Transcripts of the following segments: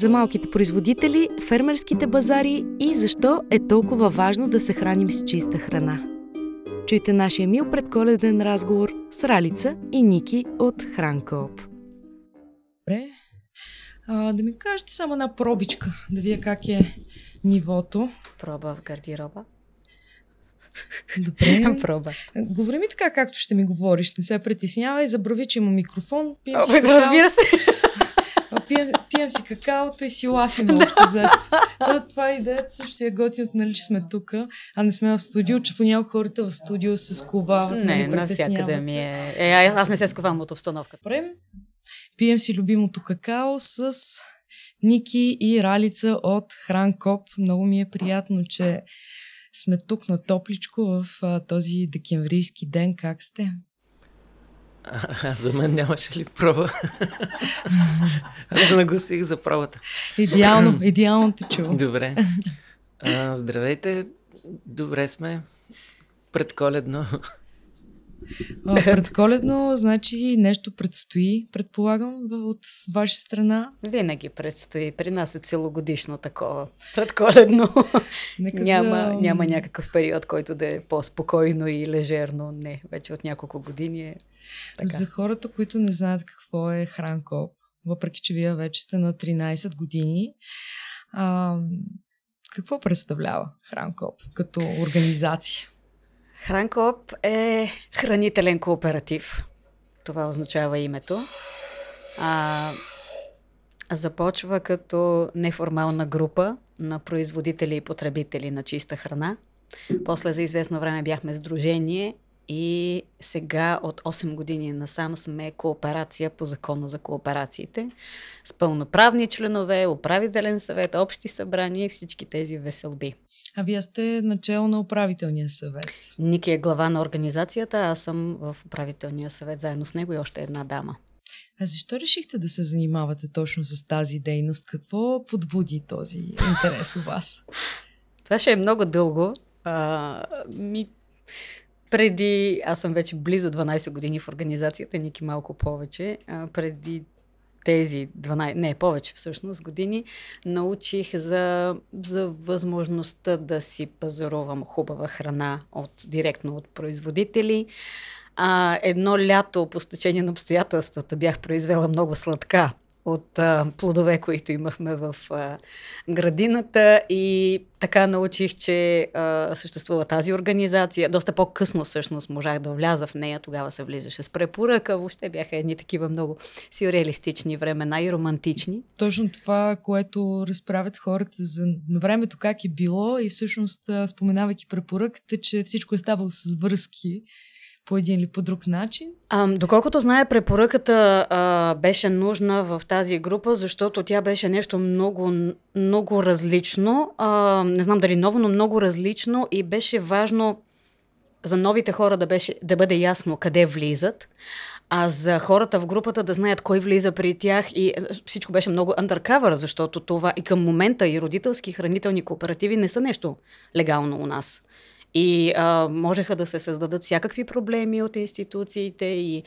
за малките производители, фермерските базари и защо е толкова важно да се храним с чиста храна. Чуйте нашия мил предколеден разговор с Ралица и Ники от Хранкоп. Добре. А, да ми кажете само една пробичка, да вие как е нивото. Проба в гардероба. Добре. Проба. Говори ми така, както ще ми говориш. Не се притеснявай, забрави, че има микрофон. Пием си Обе, какао, разбира се. пием, пием си какаото и си лафим общо взето. То, това е идеята също си е готиното, нали, че сме тук, а не сме в студио, че понякога хората в студио се сковават, Не, нали, притесняват ми е. Е, аз не се сковам от обстановката. Добре. Пием си любимото какао с Ники и Ралица от Хранкоп. Много ми е приятно, че сме тук на топличко в а, този декемврийски ден. Как сте? А, за мен нямаше ли проба? Аз нагласих за пробата. Идеално, идеално те чувам. Добре. А, здравейте. Добре сме. Предколедно. Предколедно, значи нещо предстои, предполагам, от ваша страна. Винаги предстои. При нас е целогодишно такова. Предколедно. Нека няма, за... няма някакъв период, който да е по-спокойно и лежерно. Не, вече от няколко години е така. За хората, които не знаят какво е Хранкоп, въпреки че вие вече сте на 13 години, а, какво представлява Хранкоп като организация? Хранкоп е хранителен кооператив. Това означава името. А, започва като неформална група на производители и потребители на чиста храна. После за известно време бяхме сдружение и сега от 8 години насам сме кооперация по закона за кооперациите с пълноправни членове, управителен съвет, общи събрания и всички тези веселби. А вие сте начало на управителния съвет. Ники е глава на организацията, аз съм в управителния съвет заедно с него и още една дама. А защо решихте да се занимавате точно с тази дейност? Какво подбуди този интерес у вас? Това ще е много дълго. А, ми, преди, аз съм вече близо 12 години в организацията, Ники малко повече. Преди тези 12, не повече всъщност години, научих за, за възможността да си пазарувам хубава храна от, директно от производители. А, едно лято по стечение на обстоятелствата бях произвела много сладка от а, плодове, които имахме в а, градината. И така научих, че а, съществува тази организация. Доста по-късно всъщност можах да вляза в нея, тогава се влизаше с препоръка, въобще бяха едни такива много сюрреалистични времена и романтични. Точно това, което разправят хората за времето как е било. И всъщност споменавайки препоръката, че всичко е ставало с връзки по един или по друг начин. А, доколкото знае, препоръката а, беше нужна в тази група, защото тя беше нещо много, много различно. А, не знам дали ново, но много различно и беше важно за новите хора да, беше, да бъде ясно къде влизат, а за хората в групата да знаят кой влиза при тях и всичко беше много undercover, защото това и към момента и родителски хранителни кооперативи не са нещо легално у нас. И а, можеха да се създадат всякакви проблеми от институциите и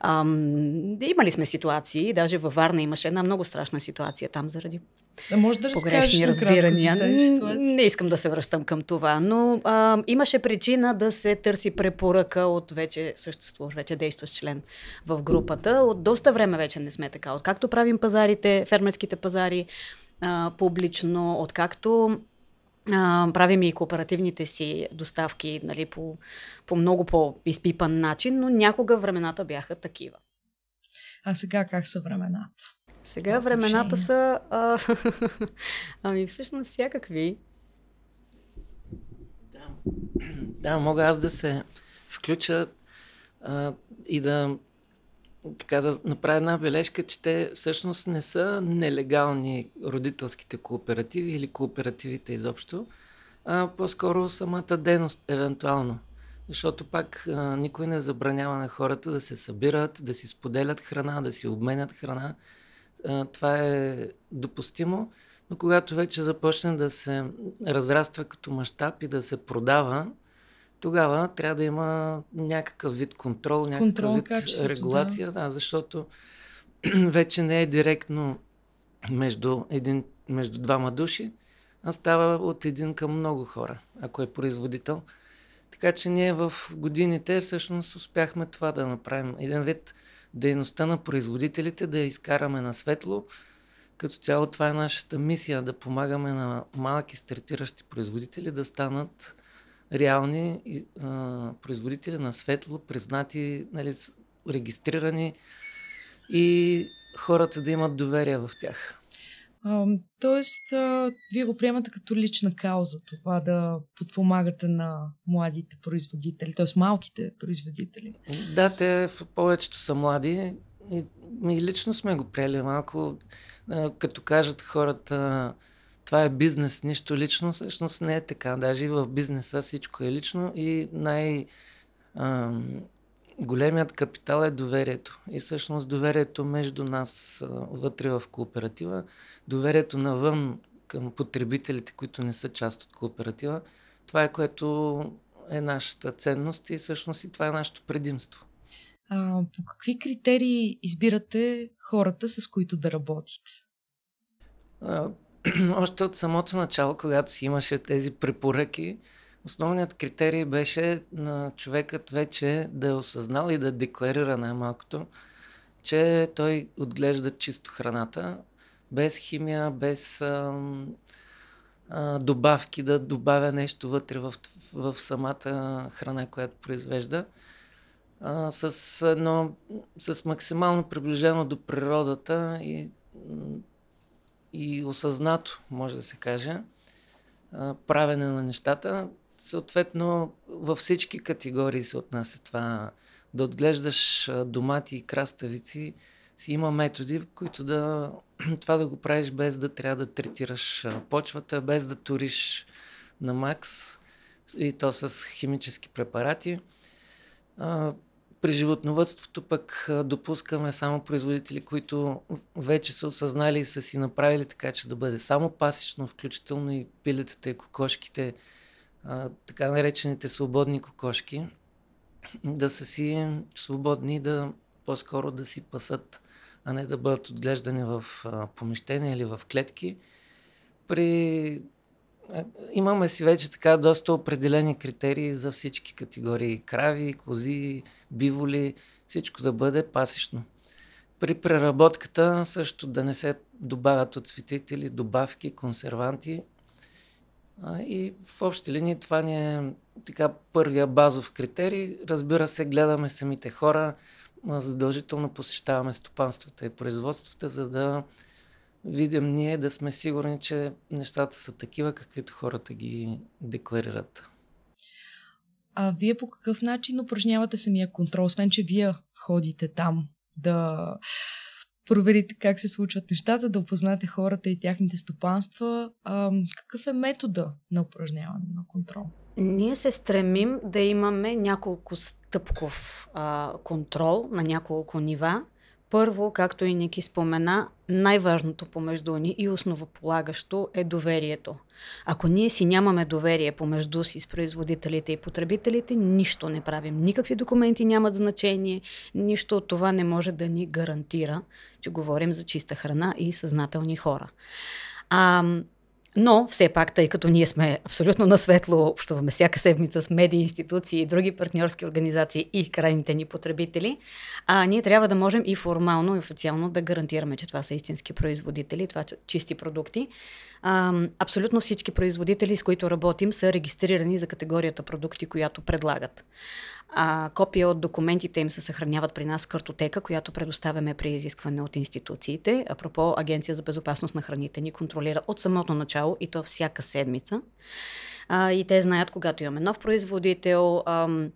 ам, имали сме ситуации, даже във Варна имаше една много страшна ситуация там заради Да може да погрешни разбирания. Не искам да се връщам към това, но а, имаше причина да се търси препоръка от вече съществуващ, вече действащ член в групата. От доста време вече не сме така. Откакто правим пазарите, фермерските пазари а, публично, откакто а, правим и кооперативните си доставки нали, по, по много по-изпипан начин, но някога времената бяха такива. А сега как са времената? Сега Това времената отношение. са... А, ами всъщност всякакви. Да, мога аз да се включа а, и да така да направя една бележка, че те всъщност не са нелегални родителските кооперативи или кооперативите изобщо, а по-скоро самата дейност, евентуално. Защото пак а, никой не забранява на хората да се събират, да си споделят храна, да си обменят храна. А, това е допустимо, но когато вече започне да се разраства като мащаб и да се продава, тогава трябва да има някакъв вид контрол, някакъв контрол, вид регулация, да. да, защото вече не е директно между, един, между двама души, а става от един към много хора, ако е производител. Така че ние в годините всъщност успяхме това да направим. Един вид дейността на производителите да я изкараме на светло. Като цяло това е нашата мисия да помагаме на малки стартиращи производители да станат реални а, производители на светло, признати, нали, регистрирани и хората да имат доверие в тях. А, тоест, а, вие го приемате като лична кауза, това да подпомагате на младите производители, т.е. малките производители. Да, те в повечето са млади и, и лично сме го приели малко, а, като кажат хората, това е бизнес, нищо лично, всъщност не е така. Даже и в бизнеса всичко е лично и най- големият капитал е доверието. И всъщност доверието между нас вътре в кооператива, доверието навън към потребителите, които не са част от кооператива, това е което е нашата ценност и всъщност и това е нашето предимство. А, по какви критерии избирате хората, с които да работите? Още от самото начало, когато си имаше тези препоръки, основният критерий беше на човекът вече да е осъзнал и да декларира най-малкото, че той отглежда чисто храната, без химия, без а, а, добавки, да добавя нещо вътре в, в самата храна, която произвежда. А, с, едно, с максимално приближено до природата и и осъзнато, може да се каже, правене на нещата. Съответно, във всички категории се отнася това. Да отглеждаш домати и краставици, си има методи, които да това да го правиш без да трябва да третираш почвата, без да туриш на макс и то с химически препарати. При животновътството пък допускаме само производители, които вече са осъзнали и са си направили така, че да бъде само пасично, включително и пилетата и кокошките, така наречените свободни кокошки, да са си свободни да по-скоро да си пасат, а не да бъдат отглеждани в помещения или в клетки. При Имаме си вече така доста определени критерии за всички категории. Крави, кози, биволи, всичко да бъде пасишно. При преработката също да не се добавят отцветители, добавки, консерванти. И в общи линии това ни е така първия базов критерий. Разбира се, гледаме самите хора, задължително посещаваме стопанствата и производствата, за да видим ние да сме сигурни, че нещата са такива, каквито хората ги декларират. А вие по какъв начин упражнявате самия контрол, освен че вие ходите там да проверите как се случват нещата, да опознаете хората и тяхните стопанства. А, какъв е метода на упражняване на контрол? Ние се стремим да имаме няколко стъпков а, контрол на няколко нива. Първо, както и Ники спомена, най-важното помежду ни и основополагащо е доверието. Ако ние си нямаме доверие помежду си с производителите и потребителите, нищо не правим. Никакви документи нямат значение, нищо от това не може да ни гарантира, че говорим за чиста храна и съзнателни хора. А, но, все пак, тъй като ние сме абсолютно на светло, общуваме всяка седмица с медии, институции и други партньорски организации и крайните ни потребители, а, ние трябва да можем и формално и официално да гарантираме, че това са истински производители, това са чисти продукти. А, абсолютно всички производители, с които работим, са регистрирани за категорията продукти, която предлагат. А, копия от документите им се съхраняват при нас в картотека, която предоставяме при изискване от институциите. Апропо, Агенция за безопасност на храните ни контролира от самото начало и то всяка седмица. А, и те знаят, когато имаме нов производител, ам,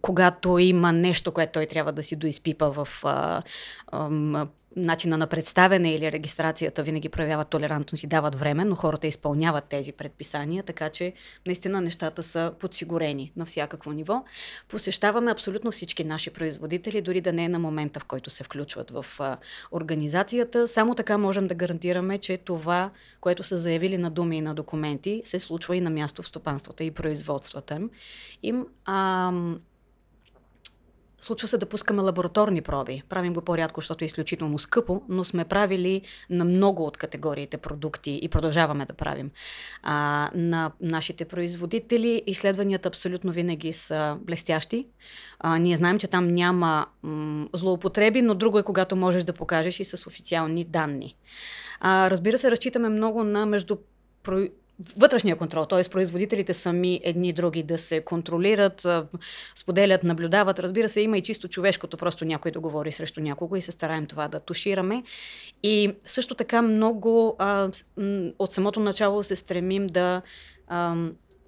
когато има нещо, което той трябва да си доизпипа в а, а, начина на представяне или регистрацията, винаги проявяват толерантност и дават време, но хората изпълняват тези предписания, така че наистина нещата са подсигурени на всякакво ниво. Посещаваме абсолютно всички наши производители, дори да не е на момента, в който се включват в а, организацията. Само така можем да гарантираме, че това, което са заявили на думи и на документи, се случва и на място в стопанствата и производствата им. А, Случва се да пускаме лабораторни проби. Правим го по-рядко, защото е изключително скъпо, но сме правили на много от категориите продукти и продължаваме да правим. А, на нашите производители изследванията абсолютно винаги са блестящи. А, ние знаем, че там няма м- злоупотреби, но друго е когато можеш да покажеш и с официални данни. А, разбира се, разчитаме много на между вътрешния контрол, т.е. производителите сами едни други да се контролират, споделят, наблюдават. Разбира се, има и чисто човешкото, просто някой да говори срещу някого и се стараем това да тушираме. И също така много а, от самото начало се стремим да а,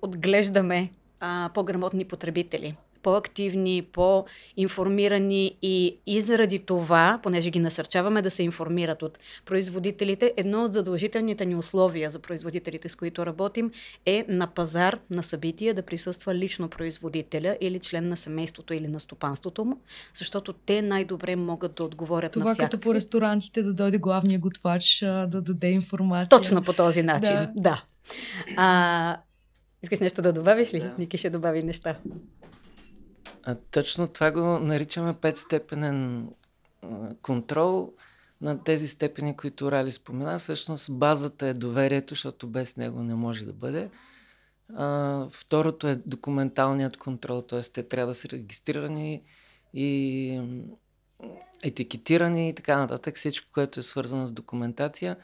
отглеждаме а, по-грамотни потребители по-активни, по-информирани и, и заради това, понеже ги насърчаваме да се информират от производителите, едно от задължителните ни условия за производителите, с които работим, е на пазар на събития да присъства лично производителя или член на семейството или на стопанството му, защото те най-добре могат да отговорят това на Това като по ресторантите да дойде главния готвач да даде информация. Точно по този начин, да. да. А, искаш нещо да добавиш ли? Да. Ники ще добави неща. Точно това го наричаме петстепенен контрол на тези степени, които Рали спомена. Всъщност базата е доверието, защото без него не може да бъде. А, второто е документалният контрол, т.е. те трябва да са регистрирани и етикетирани и така нататък, всичко, което е свързано с документация.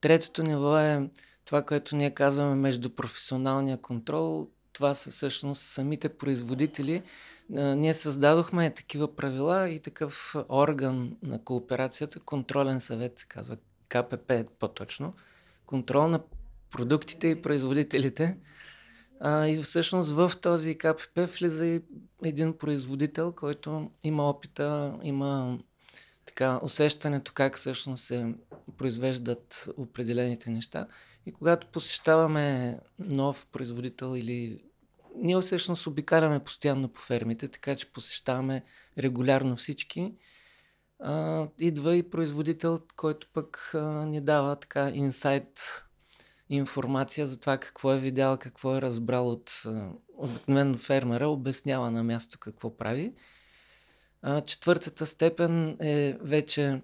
Третото ниво е това, което ние казваме междупрофесионалния контрол. Това са всъщност самите производители, ние създадохме такива правила и такъв орган на кооперацията, контролен съвет се казва, КПП по-точно, контрол на продуктите и производителите. И всъщност в този КПП влиза и един производител, който има опита, има така усещането как всъщност се произвеждат определените неща. И когато посещаваме нов производител или ние всъщност обикаляме постоянно по фермите, така че посещаваме регулярно всички. А, идва и производител, който пък а, ни дава така инсайт информация за това какво е видял, какво е разбрал от обикновено фермера, обяснява на място какво прави. А, четвъртата степен е вече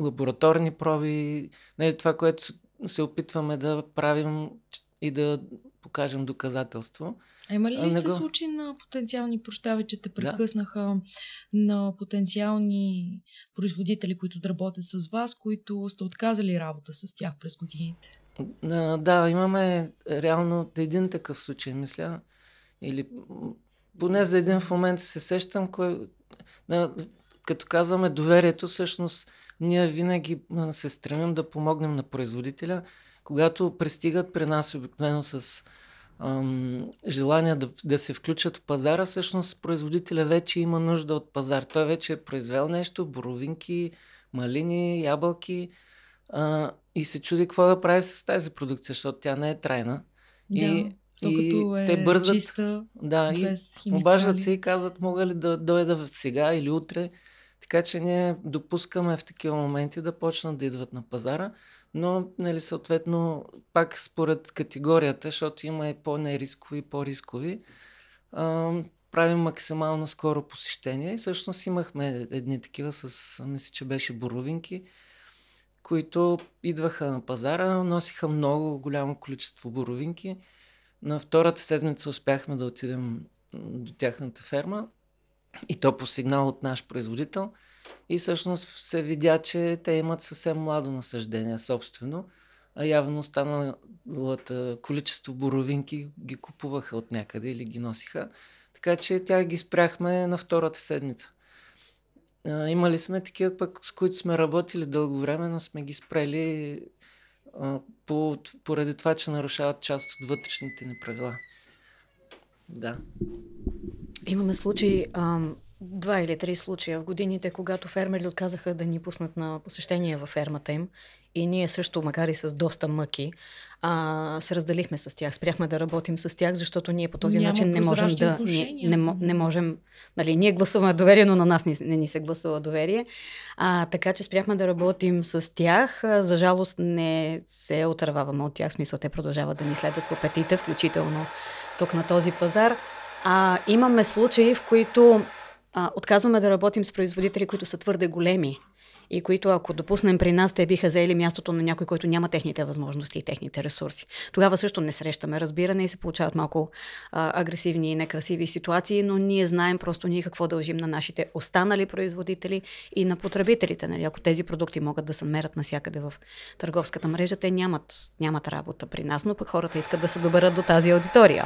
лабораторни проби, не, това, което се опитваме да правим и да покажем доказателство. А има ли сте го... случаи на потенциални, прощавай, че те прекъснаха, да. на потенциални производители, които да работят с вас, които сте отказали работа с тях през годините? Да, да имаме реално един такъв случай, мисля. Или поне за един в момент се сещам, кой, да, като казваме доверието, всъщност ние винаги се стремим да помогнем на производителя, когато пристигат при нас обикновено с ам, желание да, да се включат в пазара, всъщност производителя вече има нужда от пазар. Той вече е произвел нещо, боровинки, малини, ябълки а, и се чуди какво да прави с тази продукция, защото тя не е трайна. Да. И и е те бързат, чиста, да, и обаждат се и казват, мога ли да дойда сега или утре. Така че ние допускаме в такива моменти да почнат да идват на пазара но нали, съответно пак според категорията, защото има и по-нерискови по-рискови, а, правим максимално скоро посещение и всъщност имахме едни такива с, мисля, че беше боровинки, които идваха на пазара, носиха много голямо количество боровинки. На втората седмица успяхме да отидем до тяхната ферма и то по сигнал от наш производител – и всъщност се видя, че те имат съвсем младо насъждение собствено, а явно останалата количество боровинки ги купуваха от някъде или ги носиха. Така че тя ги спряхме на втората седмица. А, имали сме такива пък, с които сме работили дълго време, но сме ги спрели а, по, поради това, че нарушават част от вътрешните ни правила. Да. Имаме случаи, ам, два или три случая в годините, когато фермери отказаха да ни пуснат на посещение във фермата им. И ние също, макар и с доста мъки, а, се разделихме с тях. Спряхме да работим с тях, защото ние по този Няма начин не можем да. Не, не, не можем. Нали, ние гласуваме доверие, но на нас не, не ни се гласува доверие. А, така че спряхме да работим с тях. За жалост не се отърваваме от тях. Смисъл, те продължават да ни следват по петите, включително тук на този пазар. А, имаме случаи, в които а, отказваме да работим с производители, които са твърде големи и които ако допуснем при нас, те биха заели мястото на някой, който няма техните възможности и техните ресурси. Тогава също не срещаме разбиране и се получават малко а, агресивни и некрасиви ситуации, но ние знаем просто ние какво дължим на нашите останали производители и на потребителите. Нали? Ако тези продукти могат да се намерят навсякъде в търговската мрежа, те нямат, нямат работа при нас, но пък хората искат да се доберат до тази аудитория.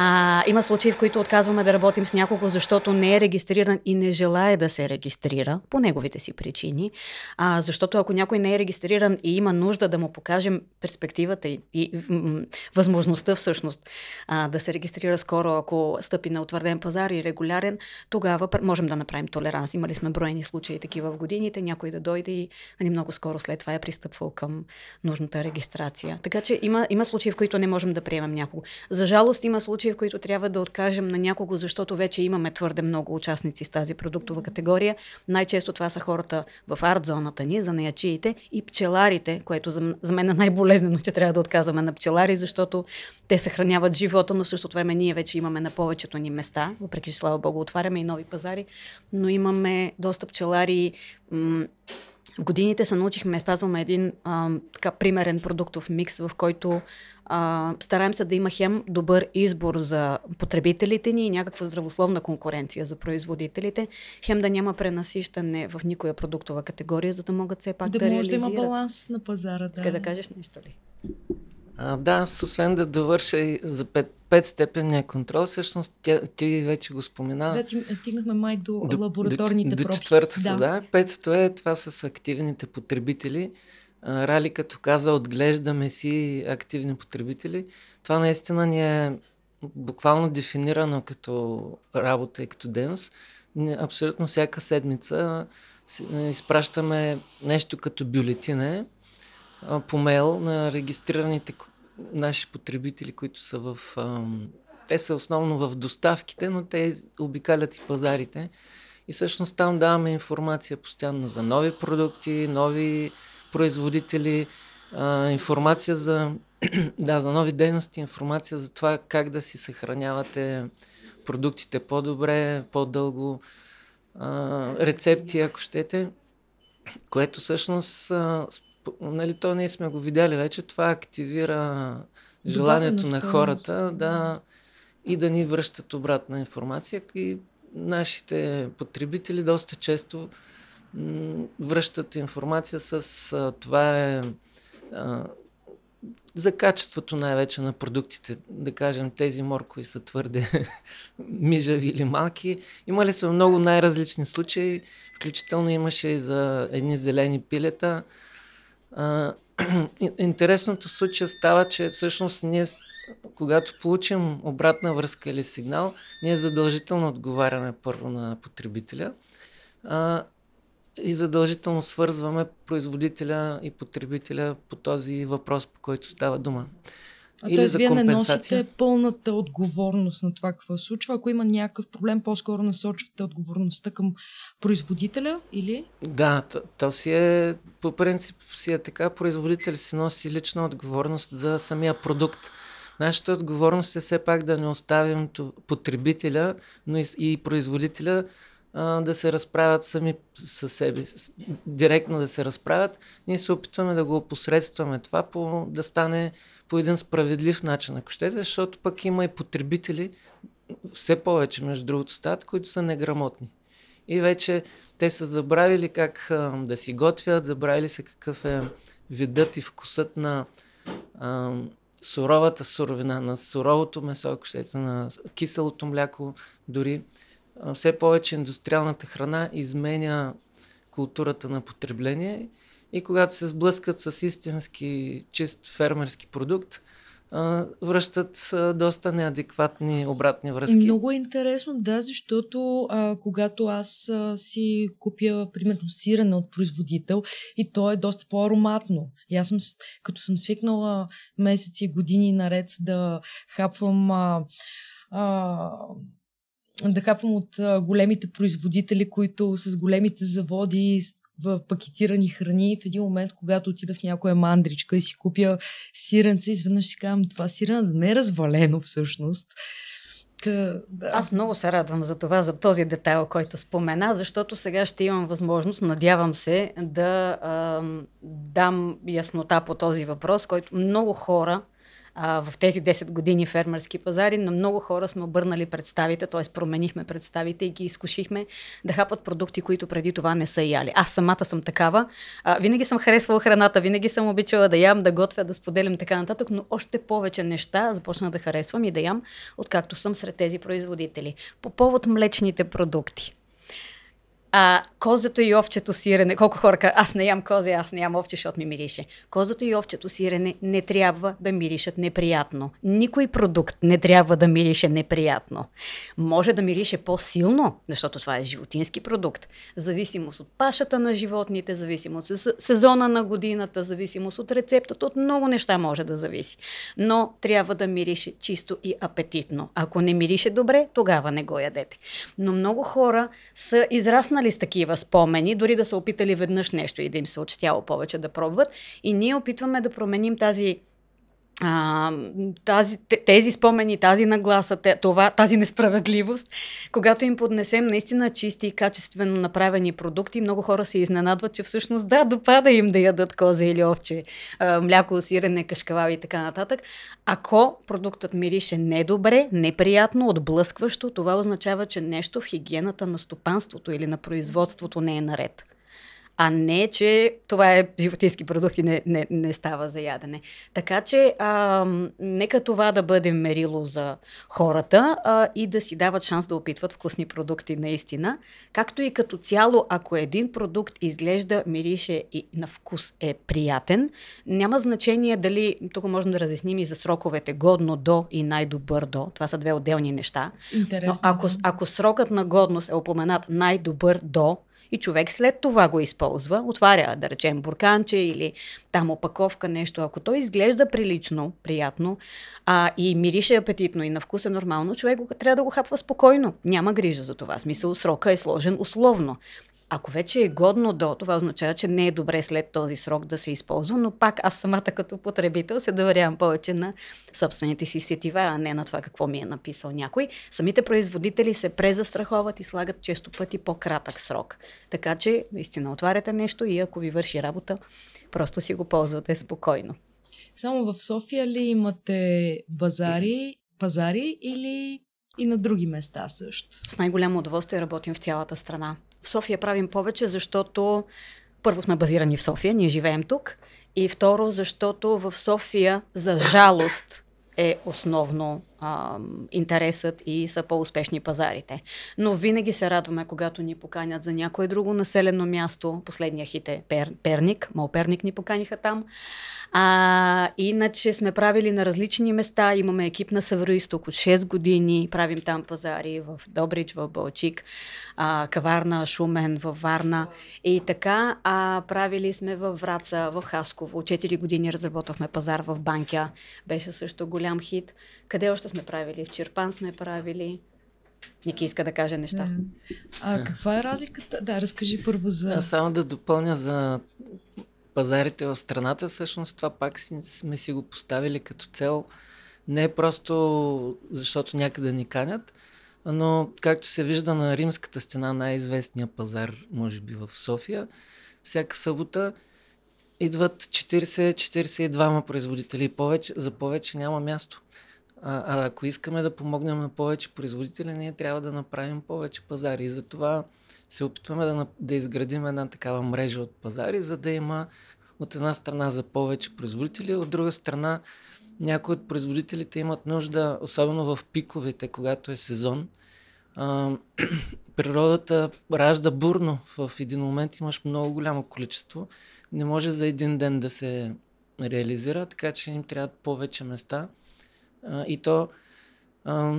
А, има случаи, в които отказваме да работим с някого, защото не е регистриран и не желая да се регистрира по неговите си причини. А, защото ако някой не е регистриран и има нужда да му покажем перспективата и, и м- възможността всъщност а, да се регистрира скоро, ако стъпи на утвърден пазар и регулярен, тогава можем да направим толеранс. Имали сме броени случаи такива в годините, някой да дойде и нали, много скоро след това е пристъпвал към нужната регистрация. Така че има, има случаи, в които не можем да приемем някого. За жалост има случаи, в които трябва да откажем на някого, защото вече имаме твърде много участници с тази продуктова категория. Най-често това са хората в арт-зоната ни, за неячиите и пчеларите, което за, за мен е най-болезнено, че трябва да отказваме на пчелари, защото те съхраняват живота, но в същото време ние вече имаме на повечето ни места, въпреки че слава Богу отваряме и нови пазари, но имаме доста пчелари. М- в годините се научихме, спазваме един а, така примерен продуктов микс, в който а, стараем се да има хем добър избор за потребителите ни и някаква здравословна конкуренция за производителите, хем да няма пренасищане в никоя продуктова категория, за да могат все пак да, да може да има реализират. баланс на пазара. Да. Иска да кажеш нещо ли? А, да, аз освен да довърша и за пет, петстепенния контрол, всъщност тя, ти вече го спомена. Да, ти, стигнахме май до, до лабораторните до, до проби. четвъртото, да. да. Петото е това с активните потребители. Рали като каза, отглеждаме си активни потребители. Това наистина ни е буквално дефинирано като работа и като дейност. Абсолютно всяка седмица изпращаме нещо като бюлетине по мейл на регистрираните наши потребители, които са в... те са основно в доставките, но те обикалят и пазарите. И всъщност там даваме информация постоянно за нови продукти, нови производители, а, информация за, да, за нови дейности, информация за това как да си съхранявате продуктите по-добре, по-дълго, а, рецепти, ако щете, което всъщност, а, сп- нали, то ние сме го видяли вече, това активира желанието на хората да. и да ни връщат обратна информация. И нашите потребители доста често връщат информация с а, това е а, за качеството най-вече на продуктите. Да кажем, тези моркови са твърде мижави или малки. Имали са много най-различни случаи, включително имаше и за едни зелени пилета. А, ин- интересното случая става, че всъщност ние, когато получим обратна връзка или сигнал, ние задължително отговаряме първо на потребителя а, и задължително свързваме производителя и потребителя по този въпрос, по който става дума. А Или т.е. вие не носите пълната отговорност на това какво се случва. Ако има някакъв проблем, по-скоро насочвате отговорността към производителя или? Да, то, то си е, по принцип си е така, производител си носи лична отговорност за самия продукт. Нашата отговорност е все пак да не оставим потребителя, но и, и производителя да се разправят сами със себе, директно да се разправят. Ние се опитваме да го опосредстваме това, по, да стане по един справедлив начин, ако щете, защото пък има и потребители, все повече, между другото, стават, които са неграмотни. И вече те са забравили как да си готвят, забравили се какъв е видът и вкусът на а, суровата суровина, на суровото месо, ако щете, на киселото мляко, дори. Все повече индустриалната храна изменя културата на потребление и когато се сблъскат с истински чист фермерски продукт, връщат доста неадекватни обратни връзки. Много е интересно, да, защото а, когато аз а, си купя, примерно, сирене от производител и то е доста по-ароматно. И аз съм, като съм свикнала месеци, години наред да хапвам а, а, да хапвам от големите производители, които с големите заводи в пакетирани храни. В един момент, когато отида в някоя мандричка и си купя сиренце, изведнъж си казвам, това сирене не е развалено всъщност. Та, да. Аз много се радвам за това, за този детайл, който спомена, защото сега ще имам възможност, надявам се, да а, дам яснота по този въпрос, който много хора а, в тези 10 години фермерски пазари, на много хора сме обърнали представите, т.е. променихме представите и ги изкушихме да хапат продукти, които преди това не са яли. Аз самата съм такава. А, винаги съм харесвала храната, винаги съм обичала да ям, да готвя, да споделям така нататък, но още повече неща започна да харесвам и да ям, откакто съм сред тези производители. По повод млечните продукти. А, козето и овчето сирене, колко хора казват, аз не ям козе, аз не ям овче, защото ми мирише. Козето и овчето сирене не трябва да миришат неприятно. Никой продукт не трябва да мирише неприятно. Може да мирише по-силно, защото това е животински продукт. В зависимост от пашата на животните, зависимост от сезона на годината, зависимост от рецептата, от много неща може да зависи. Но трябва да мирише чисто и апетитно. Ако не мирише добре, тогава не го ядете. Но много хора са израснали с такива спомени, дори да са опитали веднъж нещо и да им се очетяло повече да пробват. И ние опитваме да променим тази а, тази, тези спомени, тази нагласа, това, тази несправедливост, когато им поднесем наистина чисти и качествено направени продукти, много хора се изненадват, че всъщност да, допада им да ядат козе или овче, а, мляко, сирене, кашкавави и така нататък. Ако продуктът мирише недобре, неприятно, отблъскващо, това означава, че нещо в хигиената на стопанството или на производството не е наред а не, че това е животински продукт и не, не, не става за ядене. Така че, а, нека това да бъде мерило за хората а, и да си дават шанс да опитват вкусни продукти наистина. Както и като цяло, ако един продукт изглежда, мирише и на вкус е приятен, няма значение дали, тук можем да разясним и за сроковете, годно до и най-добър до. Това са две отделни неща. Интересно. Но ако, ако срокът на годност е упоменат най-добър до, и човек след това го използва, отваря, да речем, бурканче или там опаковка, нещо. Ако то изглежда прилично, приятно а, и мирише апетитно и на вкус е нормално, човек трябва да го хапва спокойно. Няма грижа за това. Смисъл, срока е сложен условно. Ако вече е годно до, това означава, че не е добре след този срок да се използва, но пак аз самата като потребител се доверявам повече на собствените си сетива, а не на това какво ми е написал някой. Самите производители се презастраховат и слагат често пъти по-кратък срок. Така че, наистина, отваряте нещо и ако ви върши работа, просто си го ползвате спокойно. Само в София ли имате базари, пазари или и на други места също? С най-голямо удоволствие работим в цялата страна. София правим повече, защото първо сме базирани в София, ние живеем тук. И второ, защото в София, за жалост, е основно а, интересът и са по-успешни пазарите. Но винаги се радваме, когато ни поканят за някое друго населено място. Последния хит е Пер, Перник, Малперник ни поканиха там. А, иначе сме правили на различни места. Имаме екип на Североисток от 6 години. Правим там пазари в Добрич, в Балчик, а, Каварна, Шумен, в Варна. И така а, правили сме в Враца, в Хасково. 4 години разработвахме пазар в Банкя. Беше също голям хит. Къде още сме правили? В Черпан сме правили. Ники иска да каже неща. Да. А каква е разликата? Да, разкажи първо за... А само да допълня за пазарите в страната, всъщност това пак си, сме си го поставили като цел. Не е просто защото някъде ни канят, но както се вижда на Римската стена, най-известния пазар, може би в София, всяка събота идват 40-42 производители повече, за повече няма място. А, а ако искаме да помогнем на повече производители, ние трябва да направим повече пазари. И затова се опитваме да, да изградим една такава мрежа от пазари, за да има от една страна за повече производители, от друга страна някои от производителите имат нужда, особено в пиковете, когато е сезон. А, природата ражда бурно. В един момент имаш много голямо количество. Не може за един ден да се реализира, така че им трябват повече места. А, и то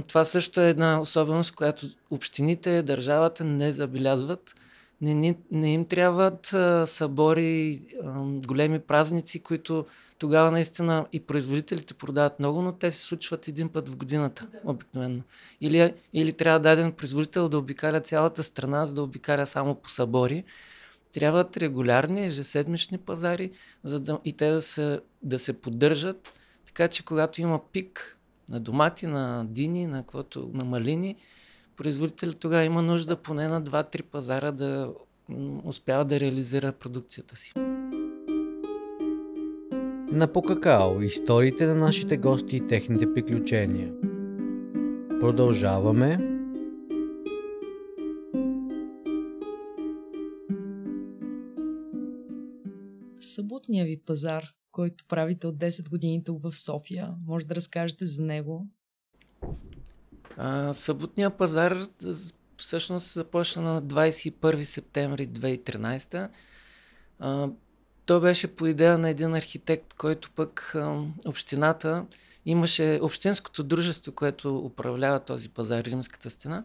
това също е една особеност, която общините, държавата не забелязват. Не, не, не им трябват а, събори, а, големи празници, които тогава наистина и производителите продават много, но те се случват един път в годината, да. обикновено. Или, или трябва даден производител да обикаля цялата страна, за да обикаля само по събори. Трябват регулярни, ежеседмични пазари, за да, и те да се, да се поддържат, така че когато има пик на домати, на дини, на, каквото, на малини, производителят тогава има нужда поне на 2-3 пазара да успява да реализира продукцията си. На Покакао историите на нашите гости и техните приключения. Продължаваме. Съботния ви пазар, който правите от 10 години тук в София, може да разкажете за него? А, съботния пазар всъщност започна на 21 септември 2013. А, то беше по идея на един архитект, който пък а, общината имаше общинското дружество, което управлява този пазар, Римската стена,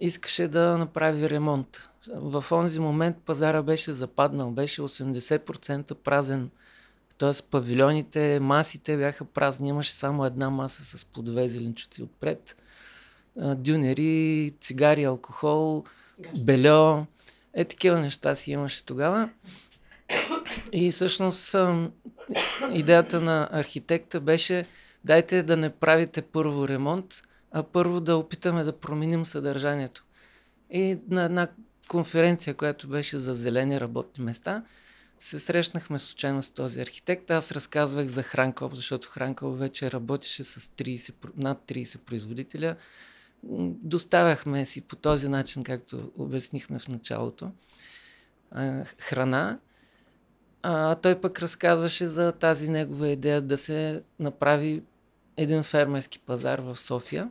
искаше да направи ремонт. В онзи момент пазара беше западнал, беше 80% празен. Т.е. павилионите, масите бяха празни, имаше само една маса с плодове зеленчуци отпред. Дюнери, цигари, алкохол, бельо. Е, такива неща си имаше тогава. И всъщност идеята на архитекта беше дайте да не правите първо ремонт, а първо да опитаме да променим съдържанието. И на една конференция, която беше за зелени работни места, се срещнахме случайно с този архитект. Аз разказвах за Хранкоп, защото Хранкоп вече работеше с 30, над 30 производителя. Доставяхме си по този начин, както обяснихме в началото, храна. А той пък разказваше за тази негова идея да се направи един фермерски пазар в София.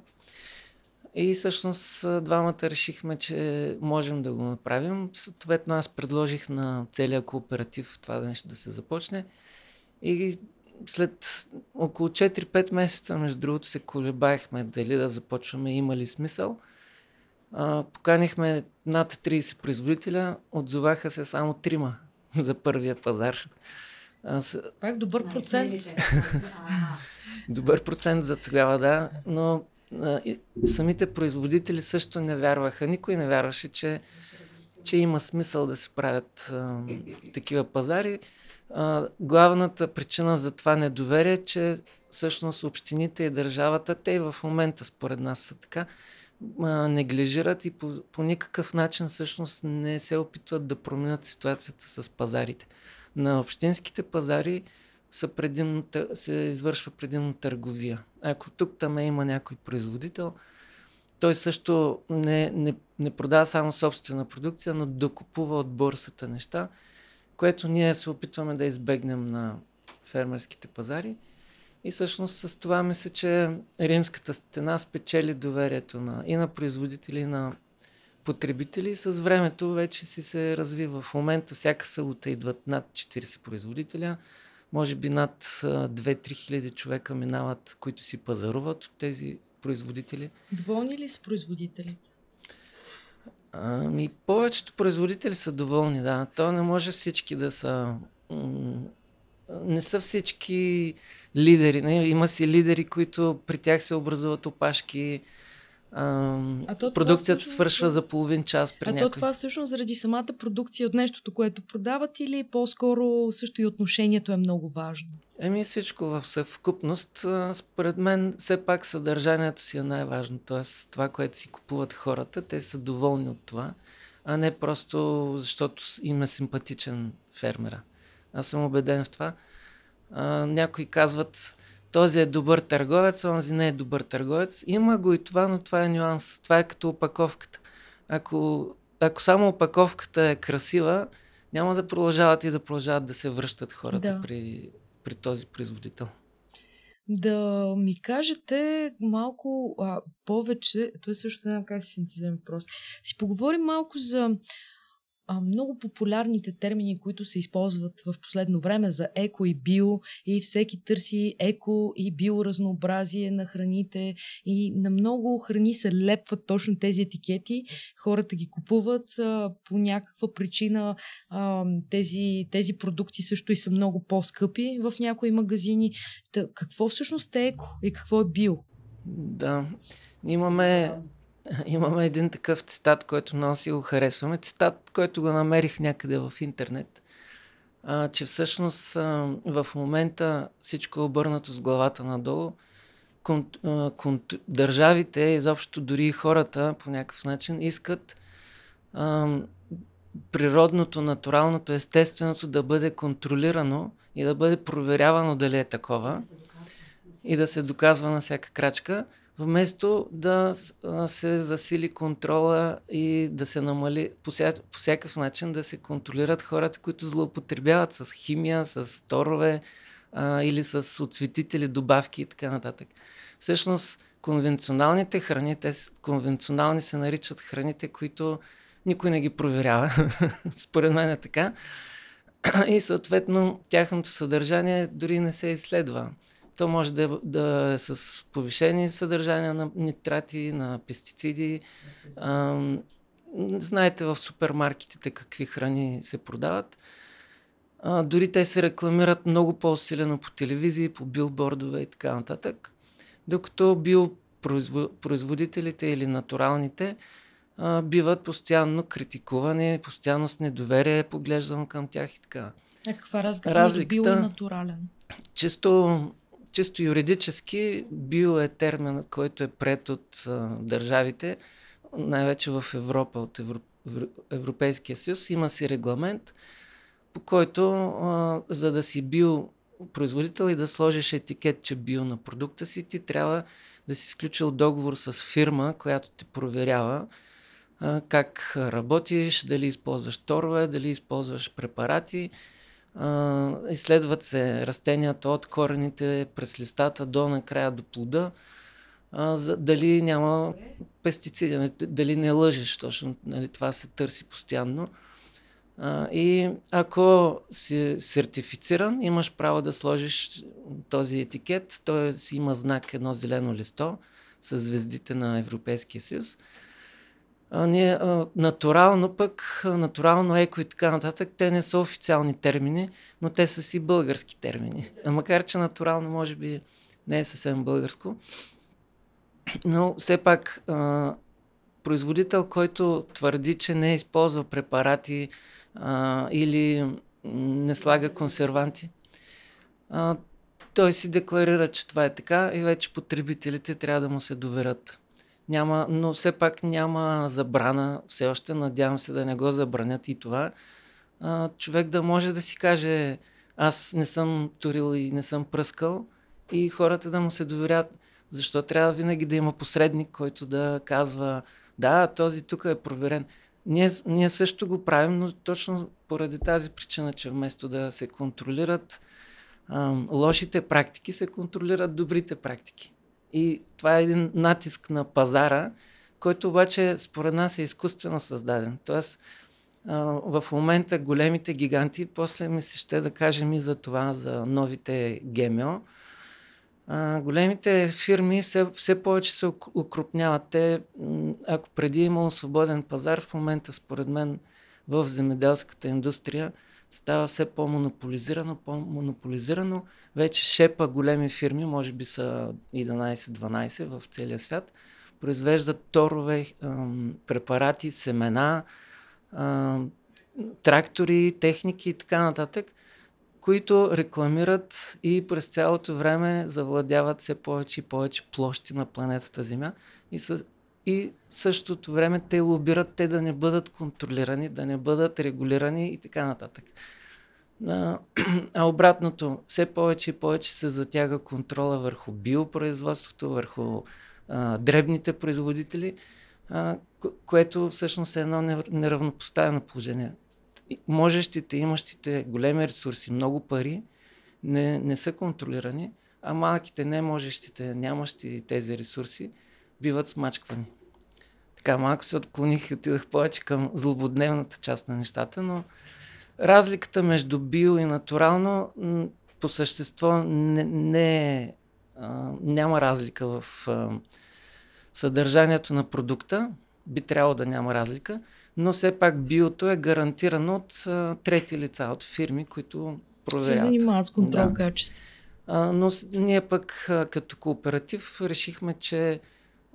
И всъщност двамата решихме, че можем да го направим. Съответно аз предложих на целия кооператив това нещо да се започне. И след около 4-5 месеца, между другото, се колебаехме дали да започваме, има ли смисъл. А, поканихме над 30 производителя, отзоваха се само трима за първия пазар. Аз... Пак добър процент. добър процент за тогава, да. Но самите производители също не вярваха. Никой не вярваше, че, че има смисъл да се правят а, такива пазари. А, главната причина за това недоверие е, че всъщност общините и държавата, те и в момента според нас са така, а, неглижират и по, по никакъв начин всъщност не се опитват да променят ситуацията с пазарите. На общинските пазари са предимно, се извършва предимно търговия. Ако тук там има някой производител, той също не, не, не продава само собствена продукция, но докупува от борсата неща, което ние се опитваме да избегнем на фермерските пазари. И всъщност с това мисля, че римската стена спечели доверието на, и на производители, и на потребители. С времето вече си се развива. В момента всяка събота идват над 40 производителя. Може би над 2-3 хиляди човека минават, които си пазаруват от тези производители. Доволни ли са производителите? Ами, повечето производители са доволни, да. То не може всички да са не са всички лидери. Не? Има си лидери, които при тях се образуват опашки. А, а то продукцията всъщност... свършва за половин час при А някой. то това всъщност заради самата продукция от нещото, което продават или по-скоро също и отношението е много важно? Еми всичко в съвкупност. Според мен все пак съдържанието си е най-важно. Тоест това, което си купуват хората, те са доволни от това, а не просто защото им е симпатичен фермера. Аз съм убеден в това. А, някои казват, този е добър търговец, онзи не е добър търговец. Има го и това, но това е нюанс. Това е като опаковката. Ако, ако само опаковката е красива, няма да продължават и да продължават да се връщат хората да. при, при този производител. Да ми кажете малко а, повече, той също не знам как си синтезирам въпрос. Си поговорим малко за а, много популярните термини, които се използват в последно време за еко и био и всеки търси еко и биоразнообразие на храните и на много храни се лепват точно тези етикети. Хората ги купуват а, по някаква причина. А, тези, тези продукти също и са много по-скъпи в някои магазини. Та, какво всъщност е еко и какво е био? Да, имаме Имаме един такъв цитат, който много си го харесваме. Цитат, който го намерих някъде в интернет. А, че всъщност а, в момента всичко е обърнато с главата надолу. Кон, а, кон, държавите, изобщо дори и хората по някакъв начин искат а, природното, натуралното, естественото да бъде контролирано и да бъде проверявано дали е такова и да се доказва на всяка крачка вместо да се засили контрола и да се намали по, ся, всякакъв начин да се контролират хората, които злоупотребяват с химия, с торове а, или с отцветители, добавки и така нататък. Всъщност, конвенционалните храни, те конвенционални се наричат храните, които никой не ги проверява. Според мен е така. И съответно тяхното съдържание дори не се изследва. То може да е, да е с повишени съдържания на нитрати, на пестициди. А, знаете в супермаркетите какви храни се продават. А, дори те се рекламират много по-усилено по телевизии, по билбордове и така нататък. Докато биопроизводителите или натуралните а, биват постоянно критикувани, постоянно с недоверие поглеждам към тях и така. А каква разлика между био и натурален? Чисто чисто юридически био е терминът, който е пред от а, държавите, най-вече в Европа, от Евро, Европейския съюз. Има си регламент, по който, а, за да си био производител и да сложиш етикет, че био на продукта си, ти трябва да си изключил договор с фирма, която те проверява а, как работиш, дали използваш торове, дали използваш препарати, изследват се растенията от корените през листата до накрая до плода, а, за, дали няма пестициди, нали, дали не лъжеш, точно нали, това се търси постоянно. А, и ако си сертифициран, имаш право да сложиш този етикет. Той си има знак едно зелено листо с звездите на Европейския съюз а, ние, а, натурално пък, натурално еко и така нататък, те не са официални термини, но те са си български термини. А макар, че натурално може би не е съвсем българско. Но все пак а, производител, който твърди, че не използва препарати а, или не слага консерванти, а, той си декларира, че това е така и вече потребителите трябва да му се доверят. Няма, но все пак няма забрана, все още надявам се да не го забранят и това. А, човек да може да си каже, аз не съм турил и не съм пръскал и хората да му се доверят. Защо трябва винаги да има посредник, който да казва, да, този тук е проверен. Ние, ние също го правим, но точно поради тази причина, че вместо да се контролират а, лошите практики, се контролират добрите практики. И това е един натиск на пазара, който обаче според нас е изкуствено създаден. Тоест, в момента големите гиганти, после ми се ще да кажем и за това, за новите ГМО, големите фирми все, все повече се укрупняват. Те, ако преди е имало свободен пазар, в момента според мен в земеделската индустрия става все по-монополизирано, по-монополизирано. Вече шепа големи фирми, може би са 11-12 в целия свят, произвеждат торове, препарати, семена, трактори, техники и така нататък, които рекламират и през цялото време завладяват все повече и повече площи на планетата Земя и, с, и същото време те лобират те да не бъдат контролирани, да не бъдат регулирани и така нататък. А, а обратното, все повече и повече се затяга контрола върху биопроизводството, върху а, дребните производители, а, което всъщност е едно неравнопоставено положение. Можещите, имащите големи ресурси, много пари, не, не са контролирани, а малките, не можещите, нямащи тези ресурси, биват смачквани. така малко се отклоних и отидах повече към злободневната част на нещата, но разликата между био и натурално по същество не, не а, няма разлика в а, съдържанието на продукта. Би трябвало да няма разлика, но все пак биото е гарантирано от а, трети лица, от фирми, които проверяват. Се занимават с контрол да. качество. А, но ние пък а, като кооператив решихме, че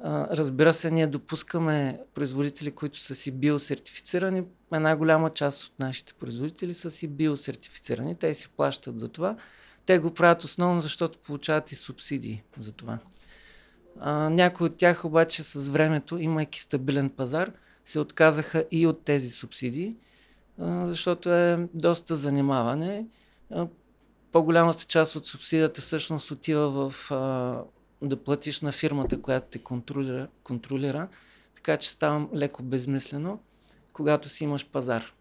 разбира се, ние допускаме производители, които са си биосертифицирани. Една голяма част от нашите производители са си биосертифицирани. Те си плащат за това. Те го правят основно, защото получават и субсидии за това. А, някои от тях обаче с времето, имайки стабилен пазар, се отказаха и от тези субсидии, защото е доста занимаване. По-голямата част от субсидията всъщност отива в да платиш на фирмата, която те контролира, контролира така че става леко безмислено, когато си имаш пазар.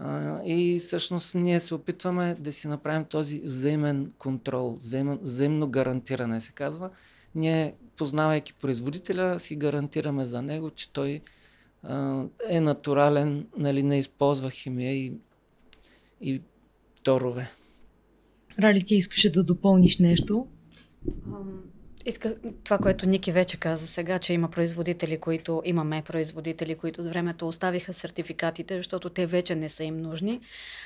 А, и всъщност ние се опитваме да си направим този взаимен контрол, взаимен, взаимно гарантиране се казва. Ние, познавайки производителя, си гарантираме за него, че той а, е натурален, нали, не използва химия и, и торове. Рали, ти искаше да допълниш нещо? Иска това, което Ники вече каза сега, че има производители, които имаме производители, които с времето оставиха сертификатите, защото те вече не са им нужни.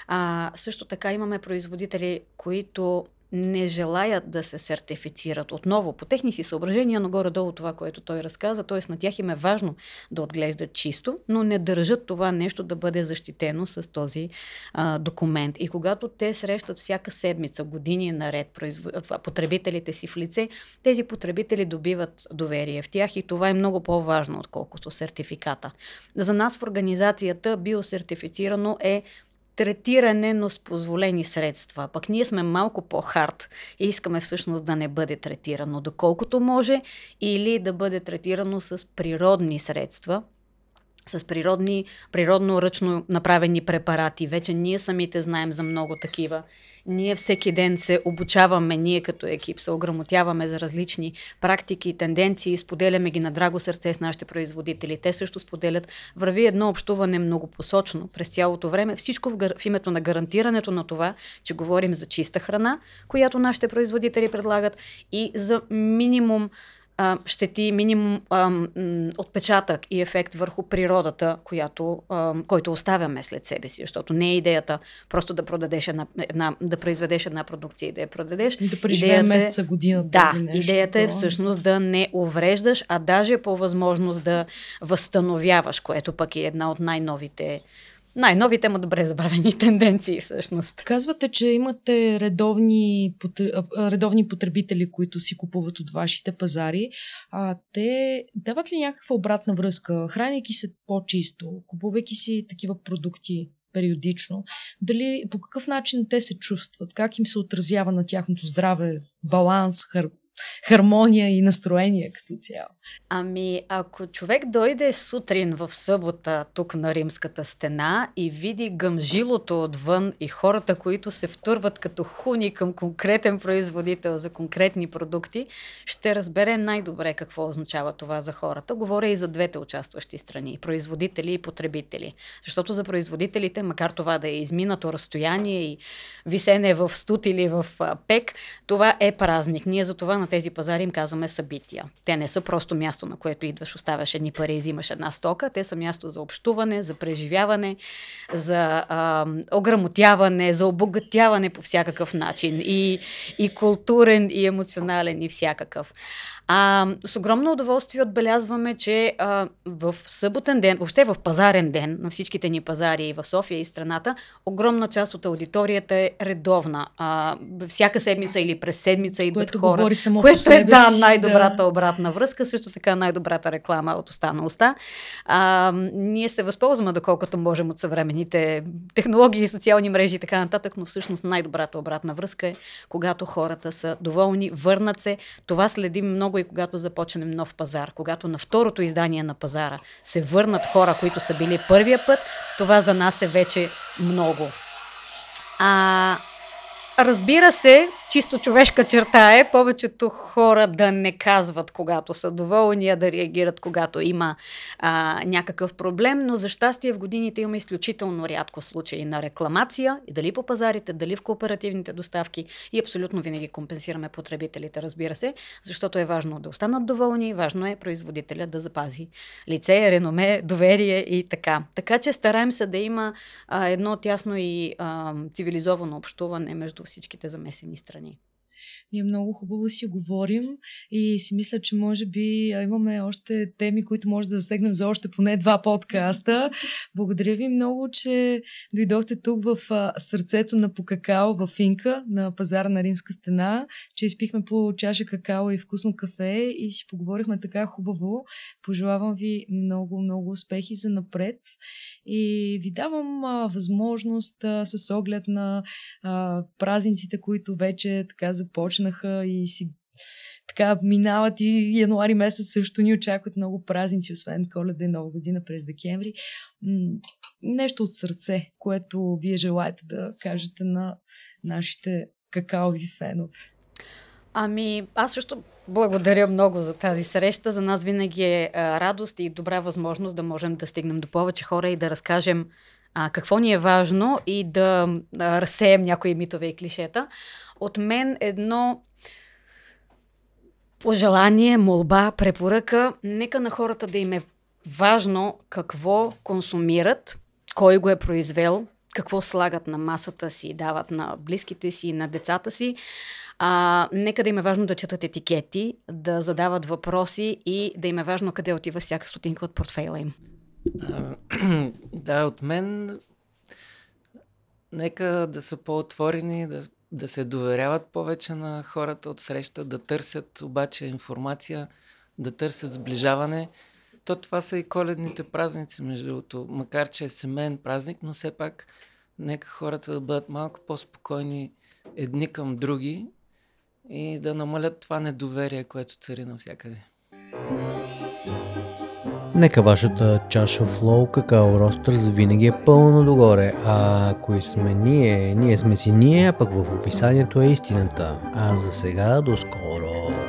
А, също така имаме производители, които не желаят да се сертифицират отново по техни си съображения, но горе-долу това, което той разказа, т.е. на тях им е важно да отглеждат чисто, но не държат това нещо да бъде защитено с този а, документ. И когато те срещат всяка седмица, години наред производ... потребителите си в лице, тези потребители добиват доверие в тях и това е много по-важно, отколкото сертификата. За нас в организацията биосертифицирано е третиране, но с позволени средства. Пък ние сме малко по-хард и искаме всъщност да не бъде третирано доколкото може или да бъде третирано с природни средства, с природни, природно ръчно направени препарати. Вече ние самите знаем за много такива. Ние всеки ден се обучаваме, ние като екип се ограмотяваме за различни практики и тенденции, споделяме ги на драго сърце с нашите производители. Те също споделят. Върви едно общуване многопосочно през цялото време. Всичко в, в името на гарантирането на това, че говорим за чиста храна, която нашите производители предлагат и за минимум а, щети минимум а, отпечатък и ефект върху природата, която, а, който оставяме след себе си, защото не е идеята просто да продадеш една, една да произведеш една продукция и да я продадеш. Да преживеем месеца годината. Да, нещо, идеята е всъщност да не увреждаш, а даже по възможност да възстановяваш, което пък е една от най-новите най-новите му добре забавени тенденции всъщност. Казвате, че имате редовни, редовни потребители, които си купуват от вашите пазари. А те дават ли някаква обратна връзка, храняйки се по-чисто, купувайки си такива продукти периодично, дали по какъв начин те се чувстват, как им се отразява на тяхното здраве, баланс, хар хармония и настроение като цяло. Ами, ако човек дойде сутрин в събота тук на Римската стена и види гъмжилото отвън и хората, които се втурват като хуни към конкретен производител за конкретни продукти, ще разбере най-добре какво означава това за хората. Говоря и за двете участващи страни, производители и потребители. Защото за производителите, макар това да е изминато разстояние и висене в студ или в пек, това е празник. Ние за това на тези пазари им казваме събития. Те не са просто място, на което идваш, оставяш едни пари и взимаш една стока. Те са място за общуване, за преживяване, за а, ограмотяване, за обогатяване по всякакъв начин. И, и културен, и емоционален, и всякакъв. А, с огромно удоволствие отбелязваме, че а, в съботен ден, въобще в пазарен ден на всичките ни пазари и в София и страната, огромна част от аудиторията е редовна. А, всяка седмица или през седмица идват което хора. Говори само което по себе е да, най-добрата да. обратна връзка, също така най-добрата реклама от уста на уста. А, ние се възползваме доколкото можем от съвременните технологии, социални мрежи и така нататък, но всъщност най-добрата обратна връзка е когато хората са доволни, върнат се. Това следим много и когато започнем нов пазар. Когато на второто издание на пазара се върнат хора, които са били първия път, това за нас е вече много. А, разбира се, чисто човешка черта е повечето хора да не казват, когато са доволни, а да реагират, когато има а, някакъв проблем, но за щастие в годините има изключително рядко случаи на рекламация, и дали по пазарите, дали в кооперативните доставки и абсолютно винаги компенсираме потребителите, разбира се, защото е важно да останат доволни, важно е производителя да запази лице, реноме, доверие и така. Така че стараем се да има а, едно тясно и а, цивилизовано общуване между всичките замесени страни. Ние много хубаво си говорим и си мисля, че може би имаме още теми, които може да засегнем за още поне два подкаста. Благодаря ви много, че дойдохте тук в сърцето на по какао в Инка, на пазара на Римска стена, че изпихме по чаша какао и вкусно кафе и си поговорихме така хубаво. Пожелавам ви много, много успехи за напред и ви давам а, възможност а, с оглед на а, празниците, които вече така започнаха и си така минават и януари месец също ни очакват много празници, освен коледа и нова година през декември. Нещо от сърце, което вие желаете да кажете на нашите какаови фенове. Ами, аз също благодаря много за тази среща. За нас винаги е радост и добра възможност да можем да стигнем до повече хора и да разкажем а, какво ни е важно и да разсеем някои митове и клишета. От мен едно пожелание, молба, препоръка. Нека на хората да им е важно какво консумират, кой го е произвел, какво слагат на масата си, дават на близките си, на децата си. А, нека да им е важно да четат етикети, да задават въпроси и да им е важно къде отива всяка стотинка от портфейла им. Да, от мен нека да са по-отворени, да, да се доверяват повече на хората от среща, да търсят обаче информация, да търсят сближаване. То това са и коледните празници, между другото. Макар, че е семейен празник, но все пак нека хората да бъдат малко по-спокойни едни към други и да намалят това недоверие, което цари навсякъде. Нека вашата чаша в лоу какао ростър завинаги е пълно догоре. А кои сме ние? Ние сме си ние, а пък в описанието е истината. А за сега до скоро!